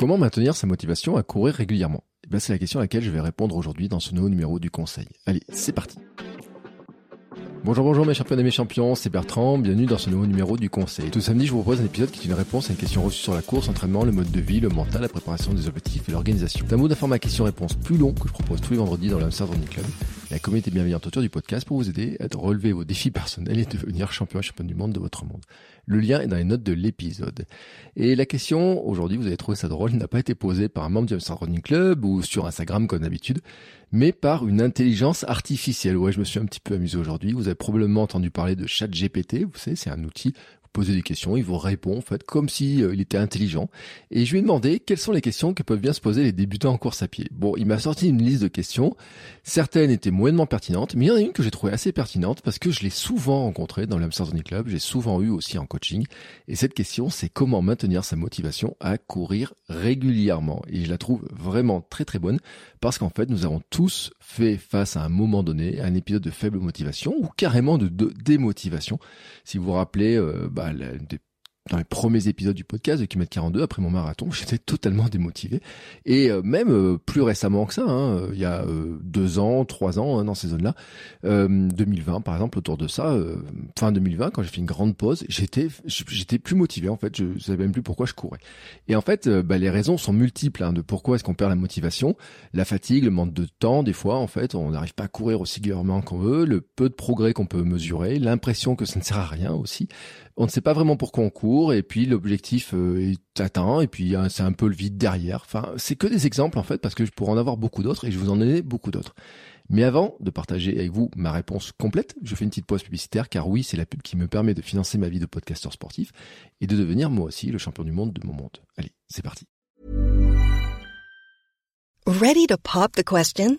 Comment maintenir sa motivation à courir régulièrement? Eh ben, C'est la question à laquelle je vais répondre aujourd'hui dans ce nouveau numéro du conseil. Allez, c'est parti Bonjour, bonjour mes champions et mes champions, c'est Bertrand, bienvenue dans ce nouveau numéro du Conseil. Tout samedi, je vous propose un épisode qui est une réponse à une question reçue sur la course, l'entraînement, le mode de vie, le mental, la préparation des objectifs et l'organisation. C'est un mot d'information question-réponse plus long que je propose tous les vendredis dans l'Amsterdam Club, la communauté bienveillante autour du podcast pour vous aider à relever vos défis personnels et devenir champion et championne du monde de votre monde. Le lien est dans les notes de l'épisode. Et la question, aujourd'hui, vous avez trouvé ça drôle, n'a pas été posée par un membre du Amsterdam Running Club ou sur Instagram comme d'habitude, mais par une intelligence artificielle. Ouais, je me suis un petit peu amusé aujourd'hui. Vous avez probablement entendu parler de ChatGPT. Vous savez, c'est un outil poser des questions, il vous répond en fait comme si euh, il était intelligent. Et je lui ai demandé quelles sont les questions que peuvent bien se poser les débutants en course à pied. Bon, il m'a sorti une liste de questions. Certaines étaient moyennement pertinentes, mais il y en a une que j'ai trouvée assez pertinente parce que je l'ai souvent rencontrée dans l'Amsterdam Club, j'ai souvent eu aussi en coaching. Et cette question, c'est comment maintenir sa motivation à courir régulièrement. Et je la trouve vraiment très très bonne parce qu'en fait, nous avons tous fait face à un moment donné à un épisode de faible motivation ou carrément de, démotivation. Si vous vous rappelez, euh, bah, des dans les premiers épisodes du podcast de Kilomètre 42, après mon marathon, j'étais totalement démotivé. Et euh, même euh, plus récemment que ça, hein, euh, il y a deux ans, trois ans, hein, dans ces zones-là, 2020 par exemple, autour de ça, fin 2020, quand j'ai fait une grande pause, j'étais j'étais plus motivé en fait, je savais même plus pourquoi je courais. Et en fait, bah, les raisons sont multiples hein, de pourquoi est-ce qu'on perd la motivation, la fatigue, le manque de temps, des fois en fait, on n'arrive pas à courir aussi régulièrement qu'on veut, le peu de progrès qu'on peut mesurer, l'impression que ça ne sert à rien aussi, on ne sait pas vraiment pourquoi on court et puis l'objectif euh, est atteint et puis hein, c'est un peu le vide derrière. Enfin, c'est que des exemples en fait parce que je pourrais en avoir beaucoup d'autres et je vous en ai beaucoup d'autres. Mais avant de partager avec vous ma réponse complète, je fais une petite pause publicitaire car oui, c'est la pub qui me permet de financer ma vie de podcasteur sportif et de devenir moi aussi le champion du monde de mon monde. Allez, c'est parti. Ready to pop the question?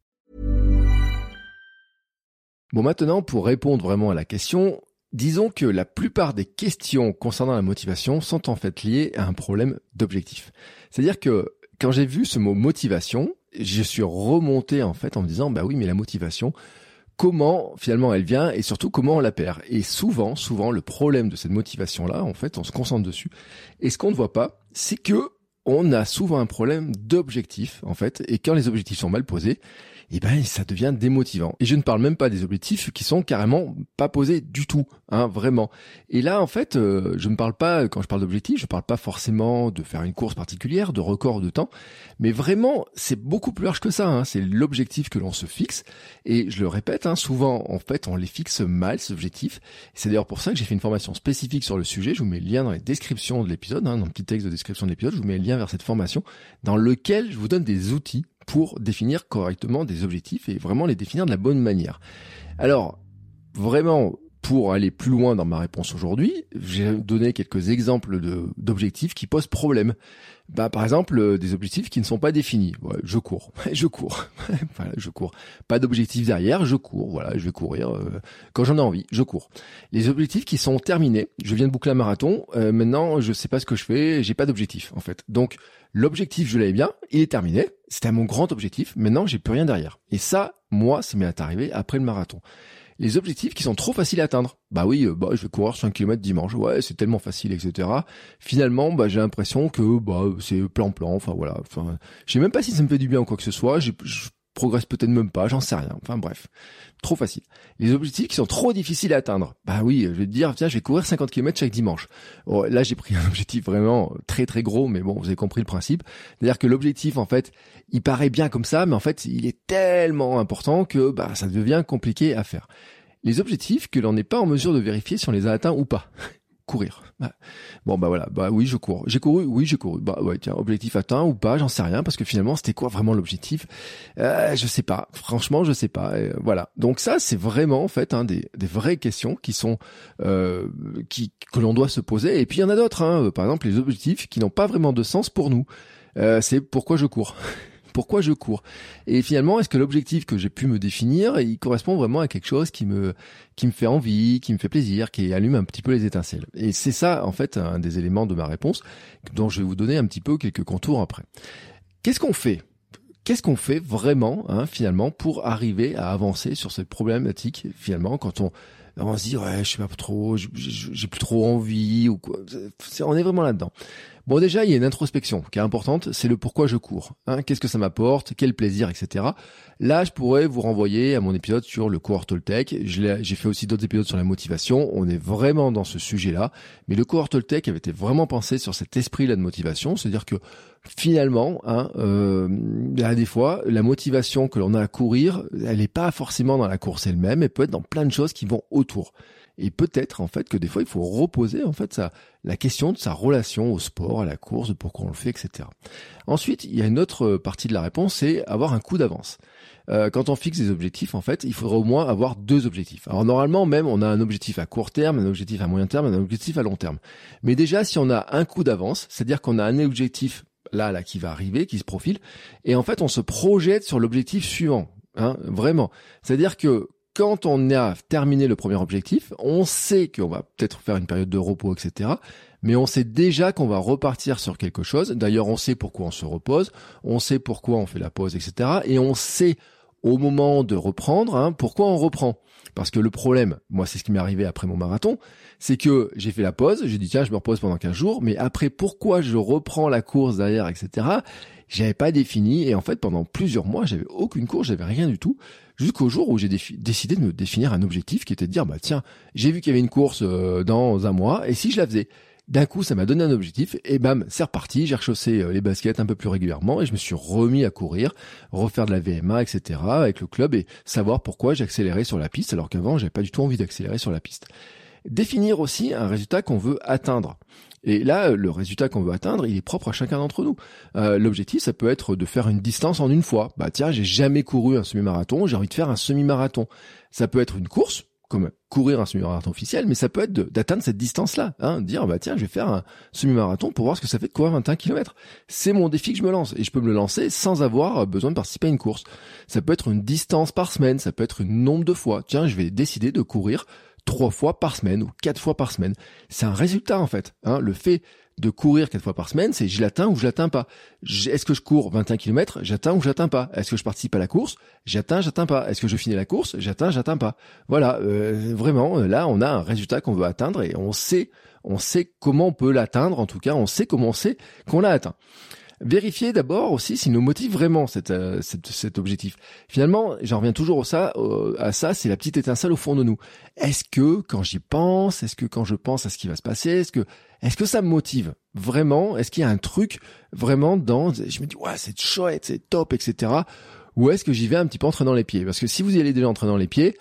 Bon, maintenant, pour répondre vraiment à la question, disons que la plupart des questions concernant la motivation sont en fait liées à un problème d'objectif. C'est-à-dire que quand j'ai vu ce mot motivation, je suis remonté en fait en me disant, bah oui, mais la motivation, comment finalement elle vient et surtout comment on la perd? Et souvent, souvent, le problème de cette motivation-là, en fait, on se concentre dessus. Et ce qu'on ne voit pas, c'est que on a souvent un problème d'objectif, en fait. Et quand les objectifs sont mal posés, eh ben ça devient démotivant. Et je ne parle même pas des objectifs qui sont carrément pas posés du tout, hein, vraiment. Et là, en fait, euh, je ne parle pas, quand je parle d'objectifs, je parle pas forcément de faire une course particulière, de record de temps, mais vraiment, c'est beaucoup plus large que ça. Hein. C'est l'objectif que l'on se fixe. Et je le répète, hein, souvent, en fait, on les fixe mal, ces objectifs. C'est d'ailleurs pour ça que j'ai fait une formation spécifique sur le sujet. Je vous mets le lien dans les descriptions de l'épisode, hein, dans le petit texte de description de l'épisode, je vous mets le lien vers cette formation dans lequel je vous donne des outils pour définir correctement des objectifs et vraiment les définir de la bonne manière. Alors, vraiment, pour aller plus loin dans ma réponse aujourd'hui, j'ai donné quelques exemples d'objectifs qui posent problème. Bah, par exemple, euh, des objectifs qui ne sont pas définis. je cours, je cours, je cours. Pas d'objectif derrière, je cours. Voilà, je vais courir euh, quand j'en ai envie, je cours. Les objectifs qui sont terminés. Je viens de boucler un marathon. Euh, maintenant, je sais pas ce que je fais. J'ai pas d'objectif en fait. Donc, l'objectif, je l'avais bien. Il est terminé. C'était mon grand objectif. Maintenant, j'ai plus rien derrière. Et ça, moi, ça m'est arrivé après le marathon les objectifs qui sont trop faciles à atteindre. Bah oui, euh, bah je vais courir 5 km dimanche, ouais, c'est tellement facile, etc. Finalement, bah j'ai l'impression que bah c'est plan-plan, enfin voilà. Enfin, je sais même pas si ça me fait du bien ou quoi que ce soit. Progresse peut-être même pas, j'en sais rien. Enfin bref, trop facile. Les objectifs qui sont trop difficiles à atteindre. Bah oui, je vais te dire, tiens, je vais courir 50 km chaque dimanche. Oh, là, j'ai pris un objectif vraiment très très gros, mais bon, vous avez compris le principe. C'est-à-dire que l'objectif, en fait, il paraît bien comme ça, mais en fait, il est tellement important que bah, ça devient compliqué à faire. Les objectifs que l'on n'est pas en mesure de vérifier si on les a atteints ou pas. Courir. Bah, bon bah voilà, bah oui je cours. J'ai couru, oui j'ai couru. Bah ouais tiens, objectif atteint ou pas, j'en sais rien parce que finalement c'était quoi vraiment l'objectif? Euh, Je sais pas. Franchement je sais pas. voilà. Donc ça c'est vraiment en fait hein, des, des vraies questions qui sont euh, qui que l'on doit se poser. Et puis il y en a d'autres. Hein, par exemple les objectifs qui n'ont pas vraiment de sens pour nous. Euh, c'est pourquoi je cours. pourquoi je cours. Et finalement, est-ce que l'objectif que j'ai pu me définir, il correspond vraiment à quelque chose qui me qui me fait envie, qui me fait plaisir, qui allume un petit peu les étincelles? Et c'est ça, en fait, un des éléments de ma réponse dont je vais vous donner un petit peu quelques contours après. Qu'est-ce qu'on fait? Qu'est-ce qu'on fait vraiment, hein, finalement, pour arriver à avancer sur cette problématique, finalement, quand on on se dit ouais je sais pas trop j'ai plus trop envie ou quoi on est vraiment là-dedans Bon, déjà, il y a une introspection qui est importante, c'est le pourquoi je cours. Hein, Qu'est-ce que ça m'apporte, quel plaisir, etc. Là, je pourrais vous renvoyer à mon épisode sur le cohort Toltec. J'ai fait aussi d'autres épisodes sur la motivation. On est vraiment dans ce sujet-là. Mais le cohort Toltec avait été vraiment pensé sur cet esprit-là de motivation, c'est-à-dire que finalement, hein, euh, des fois, la motivation que l'on a à courir, elle n'est pas forcément dans la course elle-même, elle peut être dans plein de choses qui vont Et peut-être en fait que des fois il faut reposer en fait sa, la question de sa relation au sport, à la course, pourquoi on le fait, etc. Ensuite, il y a une autre partie de la réponse, c'est avoir un coup d'avance. Euh, quand on fixe des objectifs, en fait, il faudra au moins avoir deux objectifs. Alors normalement, même, on a un objectif à court terme, un objectif à moyen terme, un objectif à long terme. Mais déjà, si on a un coup d'avance, c'est-à-dire qu'on a un objectif là, là, qui va arriver, qui se profile, et en fait, on se projette sur l'objectif suivant. Hein, vraiment. C'est-à-dire que quand on a terminé le premier objectif, on sait qu'on va peut-être faire une période de repos, etc. Mais on sait déjà qu'on va repartir sur quelque chose. D'ailleurs, on sait pourquoi on se repose, on sait pourquoi on fait la pause, etc. Et on sait au moment de reprendre hein, pourquoi on reprend. Parce que le problème, moi c'est ce qui m'est arrivé après mon marathon, c'est que j'ai fait la pause, j'ai dit tiens je me repose pendant 15 jours, mais après pourquoi je reprends la course derrière, etc. J'avais pas défini et en fait pendant plusieurs mois j'avais aucune course, j'avais rien du tout jusqu'au jour où j'ai décidé de me définir un objectif qui était de dire bah tiens j'ai vu qu'il y avait une course euh, dans un mois et si je la faisais? D'un coup ça m'a donné un objectif et bam c'est reparti. J'ai rechaussé euh, les baskets un peu plus régulièrement et je me suis remis à courir refaire de la VMA etc avec le club et savoir pourquoi j'accélérais sur la piste alors qu'avant j'avais pas du tout envie d'accélérer sur la piste. Définir aussi un résultat qu'on veut atteindre et là, le résultat qu'on veut atteindre, il est propre à chacun d'entre nous. Euh, L'objectif, ça peut être de faire une distance en une fois. Bah tiens, j'ai jamais couru un semi-marathon, j'ai envie de faire un semi-marathon. Ça peut être une course, comme courir un semi-marathon officiel, mais ça peut être d'atteindre cette distance-là. Hein, dire, bah tiens, je vais faire un semi-marathon pour voir ce que ça fait de courir 21 km. C'est mon défi que je me lance. Et je peux me le lancer sans avoir besoin de participer à une course. Ça peut être une distance par semaine, ça peut être une nombre de fois. Tiens, je vais décider de courir trois fois par semaine ou quatre fois par semaine. C'est un résultat en fait. Hein. Le fait de courir quatre fois par semaine, c'est je l'atteins ou je l'atteins pas. Est-ce que je cours 21 km J'atteins ou j'atteins pas. Est-ce que je participe à la course J'atteins, j'atteins pas. Est-ce que je finis la course J'atteins, j'atteins pas. Voilà, euh, vraiment, là, on a un résultat qu'on veut atteindre et on sait, on sait comment on peut l'atteindre. En tout cas, on sait comment on sait qu'on l'a atteint. Vérifier d'abord aussi s'il nous motive vraiment euh, cet objectif. Finalement, j'en reviens toujours ça, à ça, c'est la petite étincelle au fond de nous. Est-ce que quand j'y pense, est-ce que quand je pense à ce qui va se passer, est-ce que est-ce que ça me motive vraiment? Est-ce qu'il y a un truc vraiment dans Je me dis ouais c'est chouette, c'est top, etc. Ou est-ce que j'y vais un petit peu en traînant les pieds? Parce que si vous y allez déjà en traînant les pieds,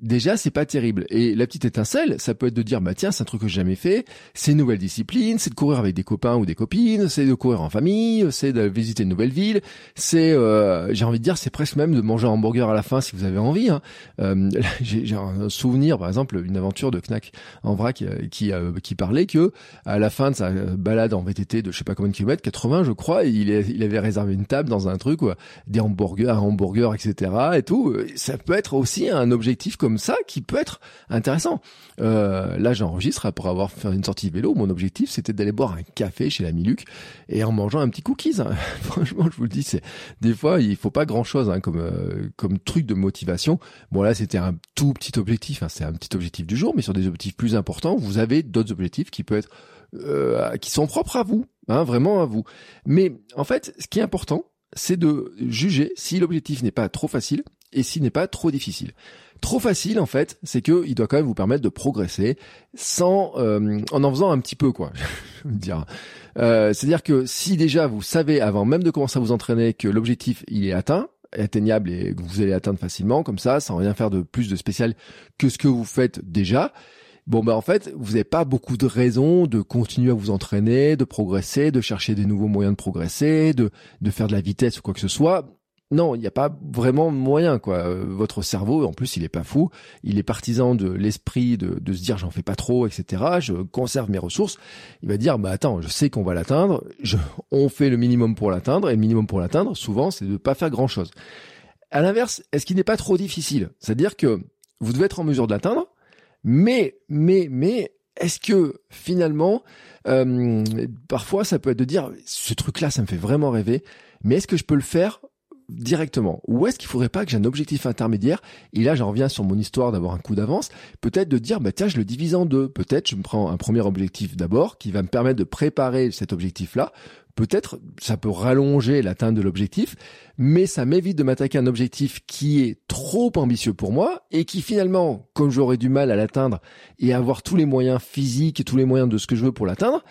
déjà c'est pas terrible. Et la petite étincelle, ça peut être de dire bah tiens c'est un truc que j'ai jamais fait, c'est une nouvelle discipline, c'est de courir avec des copains ou des copines, c'est de courir en famille, c'est de visiter une nouvelle ville, c'est euh, j'ai envie de dire c'est presque même de manger un hamburger à la fin si vous avez envie. Hein. Euh, j'ai un souvenir par exemple une aventure de Knack en vrac qui qui, euh, qui parlait que à la fin de sa balade en VTT de je sais pas combien de kilomètres, 80 je crois, il, avait réservé une table dans un truc des hamburgers, un hamburger etc et tout. Ça peut être aussi un objectif comme ça qui peut être intéressant. Euh, là, j'enregistre pour avoir fait une sortie de vélo. Mon objectif, c'était d'aller boire un café chez la Miluc et en mangeant un petit cookies. Hein. Franchement, je vous le dis, c'est des fois, il faut pas grand chose hein, comme euh, comme truc de motivation. Bon là, c'était un tout petit objectif. Hein. C'est un petit objectif du jour, mais sur des objectifs plus importants, vous avez d'autres objectifs qui peuvent être euh, qui sont propres à vous, hein, vraiment à vous. Mais en fait, ce qui est important, c'est de juger si l'objectif n'est pas trop facile et s'il n'est pas trop difficile. Trop facile en fait, c'est que il doit quand même vous permettre de progresser sans euh, en en faisant un petit peu quoi. dire. Euh, c'est-à-dire que si déjà vous savez avant même de commencer à vous entraîner que l'objectif il est atteint, atteignable et que vous allez atteindre facilement comme ça, sans rien faire de plus de spécial que ce que vous faites déjà. Bon ben en fait, vous n'avez pas beaucoup de raisons de continuer à vous entraîner, de progresser, de chercher des nouveaux moyens de progresser, de de faire de la vitesse ou quoi que ce soit non, il n'y a pas vraiment moyen quoi. Euh, votre cerveau, en plus, il est pas fou. Il est partisan de l'esprit de, se dire j'en fais pas trop, etc. Je conserve mes ressources. Il va dire bah attends, je sais qu'on va l'atteindre. On fait le minimum pour l'atteindre et le minimum pour l'atteindre, souvent, c'est de pas faire grand chose. À l'inverse, est-ce qu'il n'est pas trop difficile? C'est-à-dire que vous devez être en mesure de l'atteindre, mais mais mais est-ce que finalement, euh, parfois ça peut être de dire ce truc-là, ça me fait vraiment rêver, mais est-ce que je peux le faire directement Ou est-ce qu'il faudrait pas que j'ai un objectif intermédiaire Et là, j'en reviens sur mon histoire d'avoir un coup d'avance. Peut-être de dire, bah tiens, je le divise en deux. Peut-être je me prends un premier objectif d'abord qui va me permettre de préparer cet objectif-là. Peut-être ça peut rallonger l'atteinte de l'objectif, mais ça m'évite de m'attaquer à un objectif qui est trop ambitieux pour moi et qui finalement, comme j'aurais du mal à l'atteindre et avoir tous les moyens physiques et tous les moyens de ce que je veux pour l'atteindre,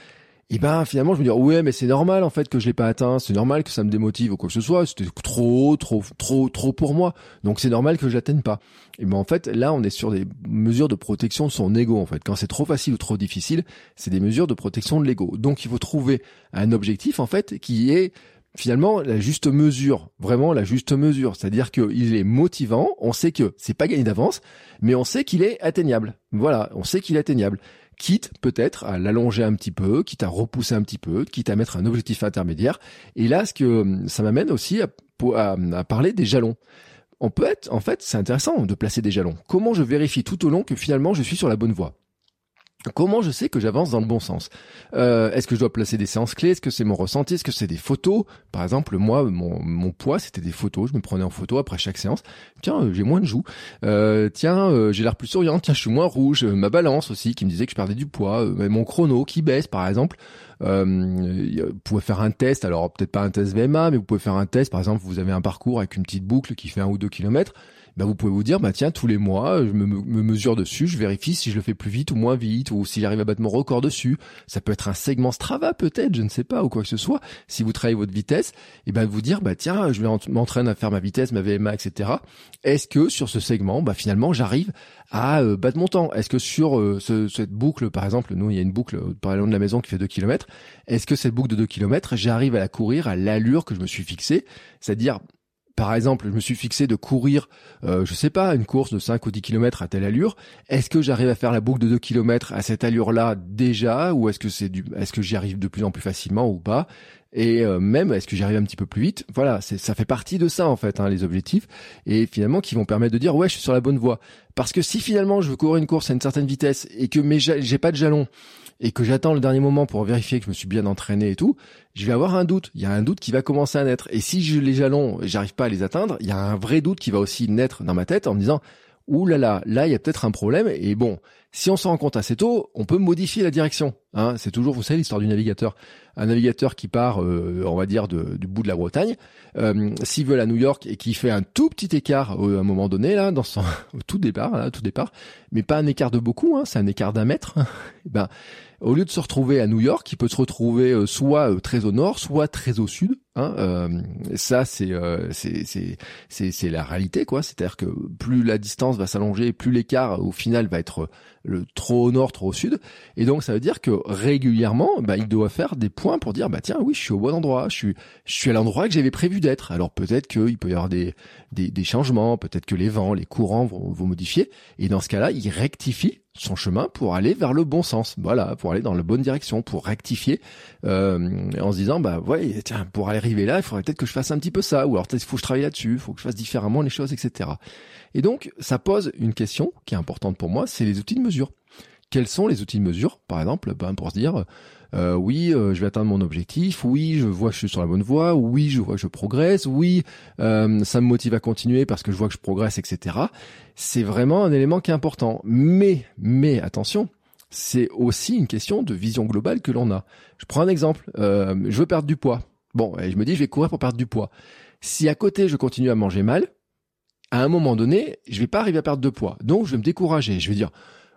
et ben finalement je me dis ouais mais c'est normal en fait que je l'ai pas atteint, c'est normal que ça me démotive ou quoi que ce soit, c'était trop trop trop trop pour moi. Donc c'est normal que je l'atteigne pas. Et ben en fait là on est sur des mesures de protection de son ego en fait. Quand c'est trop facile ou trop difficile, c'est des mesures de protection de l'ego. Donc il faut trouver un objectif en fait qui est finalement la juste mesure, vraiment la juste mesure, c'est-à-dire qu'il est motivant, on sait que c'est pas gagné d'avance, mais on sait qu'il est atteignable. Voilà, on sait qu'il est atteignable quitte peut-être à l'allonger un petit peu, quitte à repousser un petit peu, quitte à mettre un objectif intermédiaire. Et là, ce que ça m'amène aussi à, à, parler des jalons. On peut être, en fait, c'est intéressant de placer des jalons. Comment je vérifie tout au long que finalement je suis sur la bonne voie? Comment je sais que j'avance dans le bon sens? Euh, Est-ce que je dois placer des séances clés? Est-ce que c'est mon ressenti? Est-ce que c'est des photos? Par exemple, moi, mon, poids, c'était des photos. Je me prenais en photo après chaque séance. Tiens, euh, j'ai moins de joues. Euh, tiens, j'ai l'air plus souriant. Tiens, je suis moins rouge. Ma balance aussi, qui me disait que je perdais du poids. mon chrono qui baisse, par exemple. vous pouvez faire un test. Alors, peut-être pas un test VMA, mais vous pouvez faire un test. Par exemple, vous avez un parcours avec une petite boucle qui fait un ou deux kilomètres bah vous pouvez vous dire, bah tiens, tous les mois, je me, mesure dessus, je vérifie si je le fais plus vite ou moins vite, ou si j'arrive à battre mon record dessus. Ça peut être un segment Strava peut-être, je ne sais pas, ou quoi que ce soit. Si vous travaillez votre vitesse, et ben vous dire, bah tiens, je vais m'entraîner à faire ma vitesse, ma VMA, etc. Est-ce que sur ce segment, bah finalement, j'arrive à euh, battre mon temps? Est-ce que sur euh, ce, cette boucle, par exemple, nous, il y a une boucle euh, par de la maison qui fait 2 km, est-ce que cette boucle de 2 km, j'arrive à la courir à l'allure que je me suis fixée? C'est-à-dire, par exemple, je me suis fixé de courir, euh, je sais pas, une course de 5 ou 10 km à telle allure. Est-ce que j'arrive à faire la boucle de 2 km à cette allure-là déjà, ou est-ce que c'est du, est-ce que j'y arrive de plus en plus facilement ou pas? Et euh, même, est-ce que j'y arrive un petit peu plus vite? Voilà, ça fait partie de ça en fait, hein, les objectifs, et finalement qui vont permettre de dire ouais, je suis sur la bonne voie. Parce que si finalement je veux courir une course à une certaine vitesse et que j'ai pas de jalon et que j'attends le dernier moment pour vérifier que je me suis bien entraîné et tout, je vais avoir un doute. Il y a un doute qui va commencer à naître. Et si je les jalons, j'arrive pas à les atteindre, il y a un vrai doute qui va aussi naître dans ma tête en me disant, ouh là là, là il y a peut-être un problème. Et bon, si on s'en rend compte assez tôt, on peut modifier la direction. Hein. C'est toujours, vous savez, l'histoire du navigateur. Un navigateur qui part, euh, on va dire, du bout de la Bretagne, euh, s'il veut à New York et qui fait un tout petit écart euh, à un moment donné, là, dans son au tout départ, là, tout départ, mais pas un écart de beaucoup, hein, c'est un écart d'un mètre. ben, au lieu de se retrouver à New York, il peut se retrouver euh, soit euh, très au nord, soit très au sud. Hein, euh, ça, c'est c'est c'est la réalité, quoi. C'est-à-dire que plus la distance va s'allonger, plus l'écart au final va être le trop au nord, trop au sud. Et donc ça veut dire que régulièrement, bah, il doit faire des points pour dire, bah tiens, oui, je suis au bon endroit, je suis je suis à l'endroit que j'avais prévu d'être. Alors peut-être qu'il peut y avoir des, des, des changements, peut-être que les vents, les courants vont, vont modifier. Et dans ce cas-là, il rectifie son chemin pour aller vers le bon sens. Voilà, pour aller dans la bonne direction, pour rectifier, euh, en se disant bah ouais, tiens, pour arriver là, il faudrait peut-être que je fasse un petit peu ça, ou alors peut-être faut que je travaille là-dessus, faut que je fasse différemment les choses, etc. Et donc, ça pose une question qui est importante pour moi, c'est les outils de mesure. Quels sont les outils de mesure, par exemple, ben, pour se dire euh, oui, euh, je vais atteindre mon objectif, oui, je vois que je suis sur la bonne voie, oui, je vois que je progresse, oui, euh, ça me motive à continuer parce que je vois que je progresse, etc. C'est vraiment un élément qui est important. Mais, mais attention, c'est aussi une question de vision globale que l'on a. Je prends un exemple. je veux perdre du poids. Bon, et je me dis, je vais courir pour perdre du poids. Si à côté je continue à manger mal, à un moment donné, je vais pas arriver à perdre de poids. Donc je vais me décourager. Je vais dire,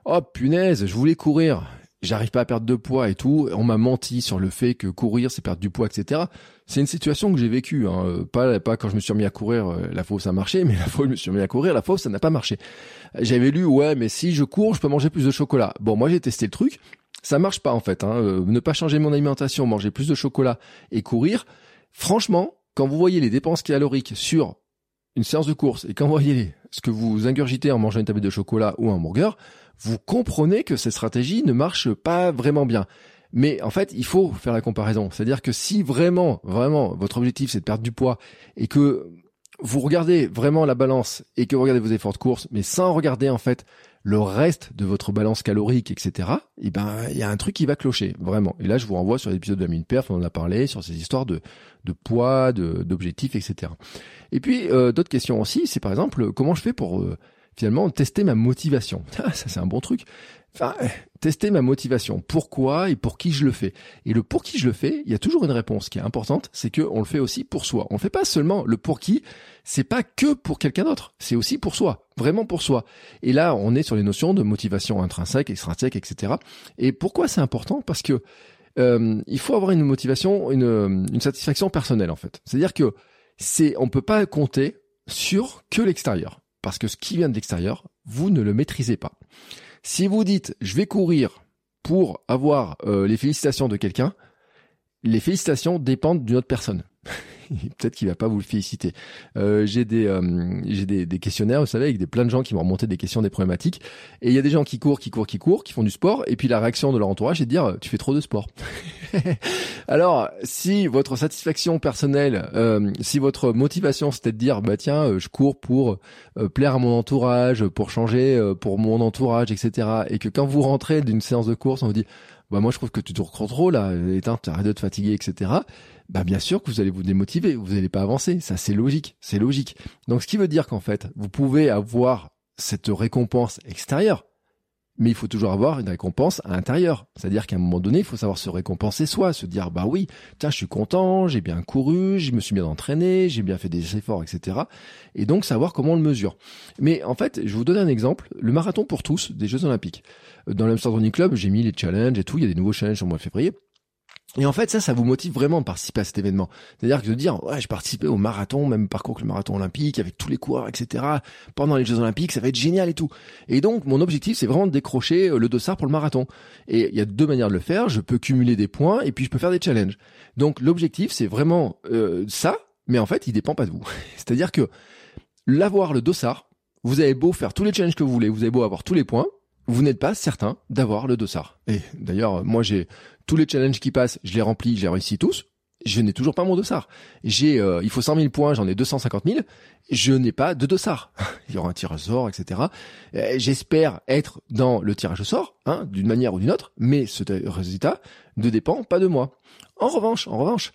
oh punaise, je voulais courir j'arrive pas à perdre de poids et tout. On m'a menti sur le fait que courir c'est perdre du poids, etc. C'est une situation que j'ai vécue. Hein. Pas pas quand je me suis mis à courir, euh, la fois où ça marchait, mais la fois où je me suis mis à courir, la où ça n'a pas marché. J'avais lu ouais, mais si je cours, je peux manger plus de chocolat. Bon, moi j'ai testé le truc. Ça marche pas en fait. Hein. Euh, ne pas changer mon alimentation, manger plus de chocolat et courir. Franchement, quand vous voyez les dépenses caloriques sur une séance de course et quand vous voyez ce que vous ingurgitez en mangeant une tablette de chocolat ou un hamburger, vous comprenez que cette stratégie ne marche pas vraiment bien. Mais en fait, il faut faire la comparaison. C'est-à-dire que si vraiment, vraiment, votre objectif c'est de perdre du poids et que vous regardez vraiment la balance et que vous regardez vos efforts de course, mais sans regarder en fait le reste de votre balance calorique, etc., eh ben, il y a un truc qui va clocher, vraiment. Et là, je vous renvoie sur l'épisode de la mine perf, on en a parlé, sur ces histoires de, de poids, d'objectifs, etc. Et puis, euh, d'autres questions aussi, c'est par exemple, comment je fais pour euh, finalement tester ma motivation ah, Ça, c'est un bon truc. Enfin, tester ma motivation. Pourquoi et pour qui je le fais? Et le pour qui je le fais, il y a toujours une réponse qui est importante, c'est que on le fait aussi pour soi. On ne fait pas seulement le pour qui, c'est pas que pour quelqu'un d'autre, c'est aussi pour soi, vraiment pour soi. Et là, on est sur les notions de motivation intrinsèque, extrinsèque, etc. Et pourquoi c'est important? Parce que euh, il faut avoir une motivation, une, une satisfaction personnelle en fait. C'est-à-dire que c'est, on peut pas compter sur que l'extérieur, parce que ce qui vient de l'extérieur, vous ne le maîtrisez pas. Si vous dites je vais courir pour avoir euh, les félicitations de quelqu'un, les félicitations dépendent d'une autre personne. peut-être qu'il va pas vous le féliciter. Euh, j'ai des euh, j'ai des, des, questionnaires, vous savez, avec des plein de gens qui vont remonter des questions, des problématiques. Et il y a des gens qui courent, qui courent, qui courent, qui font du sport, et puis la réaction de leur entourage est de dire tu fais trop de sport. Alors, si votre satisfaction personnelle, euh, si votre motivation c'était de dire bah tiens, euh, je cours pour plaire à mon entourage, pour changer pour mon entourage, etc. Et que quand vous rentrez d'une séance de course, on vous dit bah moi je trouve que tu te contrôles là, éteins, arrête de te fatiguer, etc bah bien sûr que vous allez vous démotiver, vous n'allez pas avancer. Ça c'est logique, c'est logique. Donc ce qui veut dire qu'en fait, vous pouvez avoir cette récompense extérieure, mais il faut toujours avoir une récompense à l'intérieur. C'est-à-dire qu'à un moment donné, il faut savoir se récompenser soi, se dire bah oui, tiens, je suis content, j'ai bien couru, je me suis bien entraîné, j'ai bien fait des efforts, etc. Et donc savoir comment on le mesure. Mais en fait, je vous donner un exemple, le marathon pour tous des Jeux Olympiques. Dans l'Amsterdam Running Club, j'ai mis les challenges et tout, il y a des nouveaux challenges au mois de février. Et en fait, ça, ça vous motive vraiment de participer à cet événement. C'est-à-dire que de dire, ouais, je participais au marathon, même parcours que le marathon olympique, avec tous les coureurs, etc. Pendant les Jeux olympiques, ça va être génial et tout. Et donc, mon objectif, c'est vraiment de décrocher euh, le dossard pour le marathon. Et il y a deux manières de le faire. Je peux cumuler des points et puis je peux faire des challenges. Donc, l'objectif, c'est vraiment euh, ça, mais en fait, il dépend pas de vous. C'est-à-dire que l'avoir le dossard, vous avez beau faire tous les challenges que vous voulez, vous avez beau avoir tous les points, vous n'êtes pas certain d'avoir le dossard. Et d'ailleurs, moi j'ai tous les challenges qui passent, je les remplis, je les réussis tous. Je n'ai toujours pas mon dossard. J'ai, euh, il faut 100 000 points, j'en ai 250 000. Je n'ai pas de dossard. il y aura un tirage au sort, etc. Euh, j'espère être dans le tirage au sort, hein, d'une manière ou d'une autre, mais ce résultat ne dépend pas de moi. En revanche, en revanche,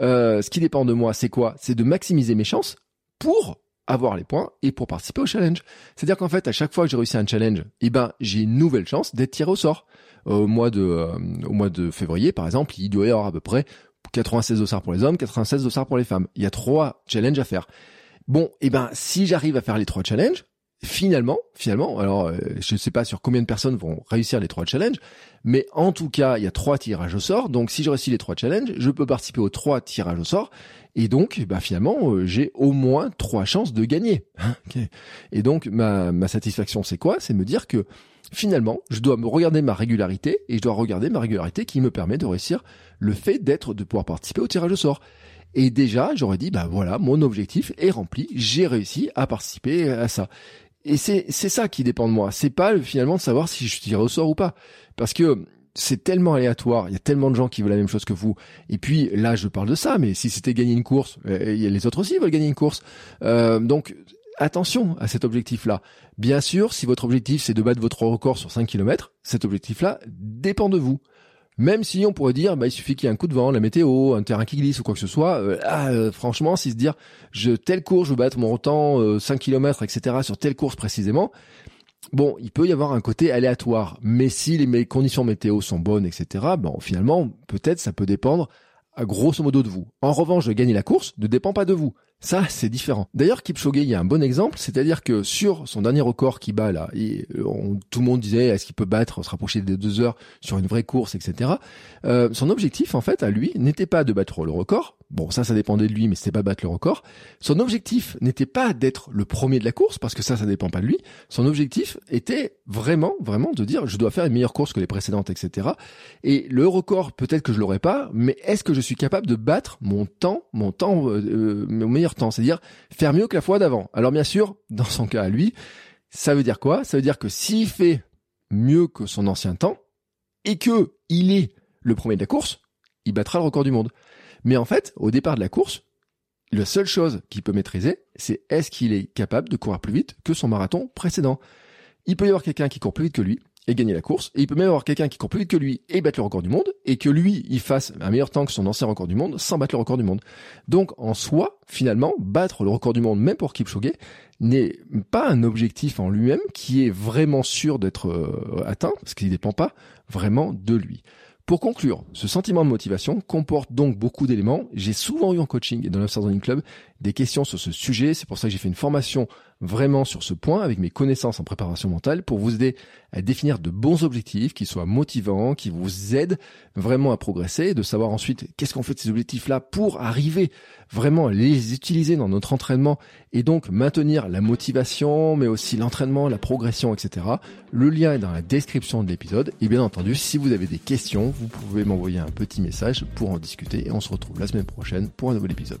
euh, ce qui dépend de moi, c'est quoi? C'est de maximiser mes chances pour avoir les points et pour participer au challenge. C'est-à-dire qu'en fait, à chaque fois que j'ai réussi un challenge, eh ben, j'ai une nouvelle chance d'être tiré au sort. Euh, au mois de, euh, au mois de février, par exemple, il doit y avoir à peu près 96 dossards pour les hommes, 96 dossards pour les femmes. Il y a trois challenges à faire. Bon, eh ben, si j'arrive à faire les trois challenges, finalement, finalement, alors euh, je ne sais pas sur combien de personnes vont réussir les trois challenges, mais en tout cas, il y a trois tirages au sort. Donc, si je réussis les trois challenges, je peux participer aux trois tirages au sort, et donc, bah, finalement, euh, j'ai au moins trois chances de gagner. Et donc, ma, ma satisfaction, c'est quoi? C'est me dire que finalement, je dois me regarder ma régularité et je dois regarder ma régularité qui me permet de réussir le fait d'être, de pouvoir participer au tirage au sort. Et déjà, j'aurais dit, bah voilà, mon objectif est rempli, j'ai réussi à participer à ça. Et c'est c'est ça qui dépend de moi. C'est pas finalement de savoir si je tire au sort ou pas, parce que c'est tellement aléatoire. Il y a tellement de gens qui veulent la même chose que vous. Et puis là, je parle de ça, mais si c'était gagner une course, euh, les autres aussi veulent gagner une course. Euh, donc attention à cet objectif-là. Bien sûr, si votre objectif c'est de battre votre record sur 5 km, cet objectif-là dépend de vous. Même si on pourrait dire, bah, il suffit qu'il y ait un coup de vent, la météo, un terrain qui glisse ou quoi que ce soit. Euh, ah, euh, franchement, si se dire, je telle course, je veux battre mon temps 5 km, etc. sur telle course précisément. Bon, il peut y avoir un côté aléatoire, mais si les conditions météo sont bonnes, etc. Bon, finalement, peut-être ça peut dépendre à grosso modo de vous. En revanche, gagner la course ne dépend pas de vous. Ça, c'est différent. D'ailleurs, Kipchoge, il y a un bon exemple, c'est-à-dire que sur son dernier record qu'il bat là, tout le monde disait est-ce qu'il peut battre, se rapprocher des deux heures sur une vraie course, etc. Euh, son objectif, en fait, à lui, n'était pas de battre le record. Bon, ça, ça dépendait de lui, mais c'était pas battre le record. Son objectif n'était pas d'être le premier de la course, parce que ça, ça dépend pas de lui. Son objectif était vraiment, vraiment de dire je dois faire une meilleure course que les précédentes, etc. Et le record, peut-être que je l'aurais pas, mais est-ce que je suis capable de battre mon temps, mon temps, euh, euh mon meilleur temps, c'est-à-dire faire mieux que la fois d'avant. Alors bien sûr, dans son cas à lui, ça veut dire quoi? Ça veut dire que s'il fait mieux que son ancien temps et que il est le premier de la course, il battra le record du monde. Mais en fait, au départ de la course, la seule chose qu'il peut maîtriser, c'est est-ce qu'il est capable de courir plus vite que son marathon précédent. Il peut y avoir quelqu'un qui court plus vite que lui, et gagner la course. Et il peut même avoir quelqu'un qui court plus vite que lui et battre le record du monde, et que lui, il fasse un meilleur temps que son ancien record du monde sans battre le record du monde. Donc, en soi, finalement, battre le record du monde, même pour Kipchoge, n'est pas un objectif en lui-même qui est vraiment sûr d'être euh, atteint, parce qu'il ne dépend pas vraiment de lui. Pour conclure, ce sentiment de motivation comporte donc beaucoup d'éléments. J'ai souvent eu en coaching et dans l'Observer Club des questions sur ce sujet. C'est pour ça que j'ai fait une formation vraiment sur ce point avec mes connaissances en préparation mentale pour vous aider à définir de bons objectifs qui soient motivants, qui vous aident vraiment à progresser et de savoir ensuite qu'est-ce qu'on fait de ces objectifs-là pour arriver vraiment à les utiliser dans notre entraînement et donc maintenir la motivation, mais aussi l'entraînement, la progression, etc. Le lien est dans la description de l'épisode. Et bien entendu, si vous avez des questions, vous pouvez m'envoyer un petit message pour en discuter et on se retrouve la semaine prochaine pour un nouvel épisode.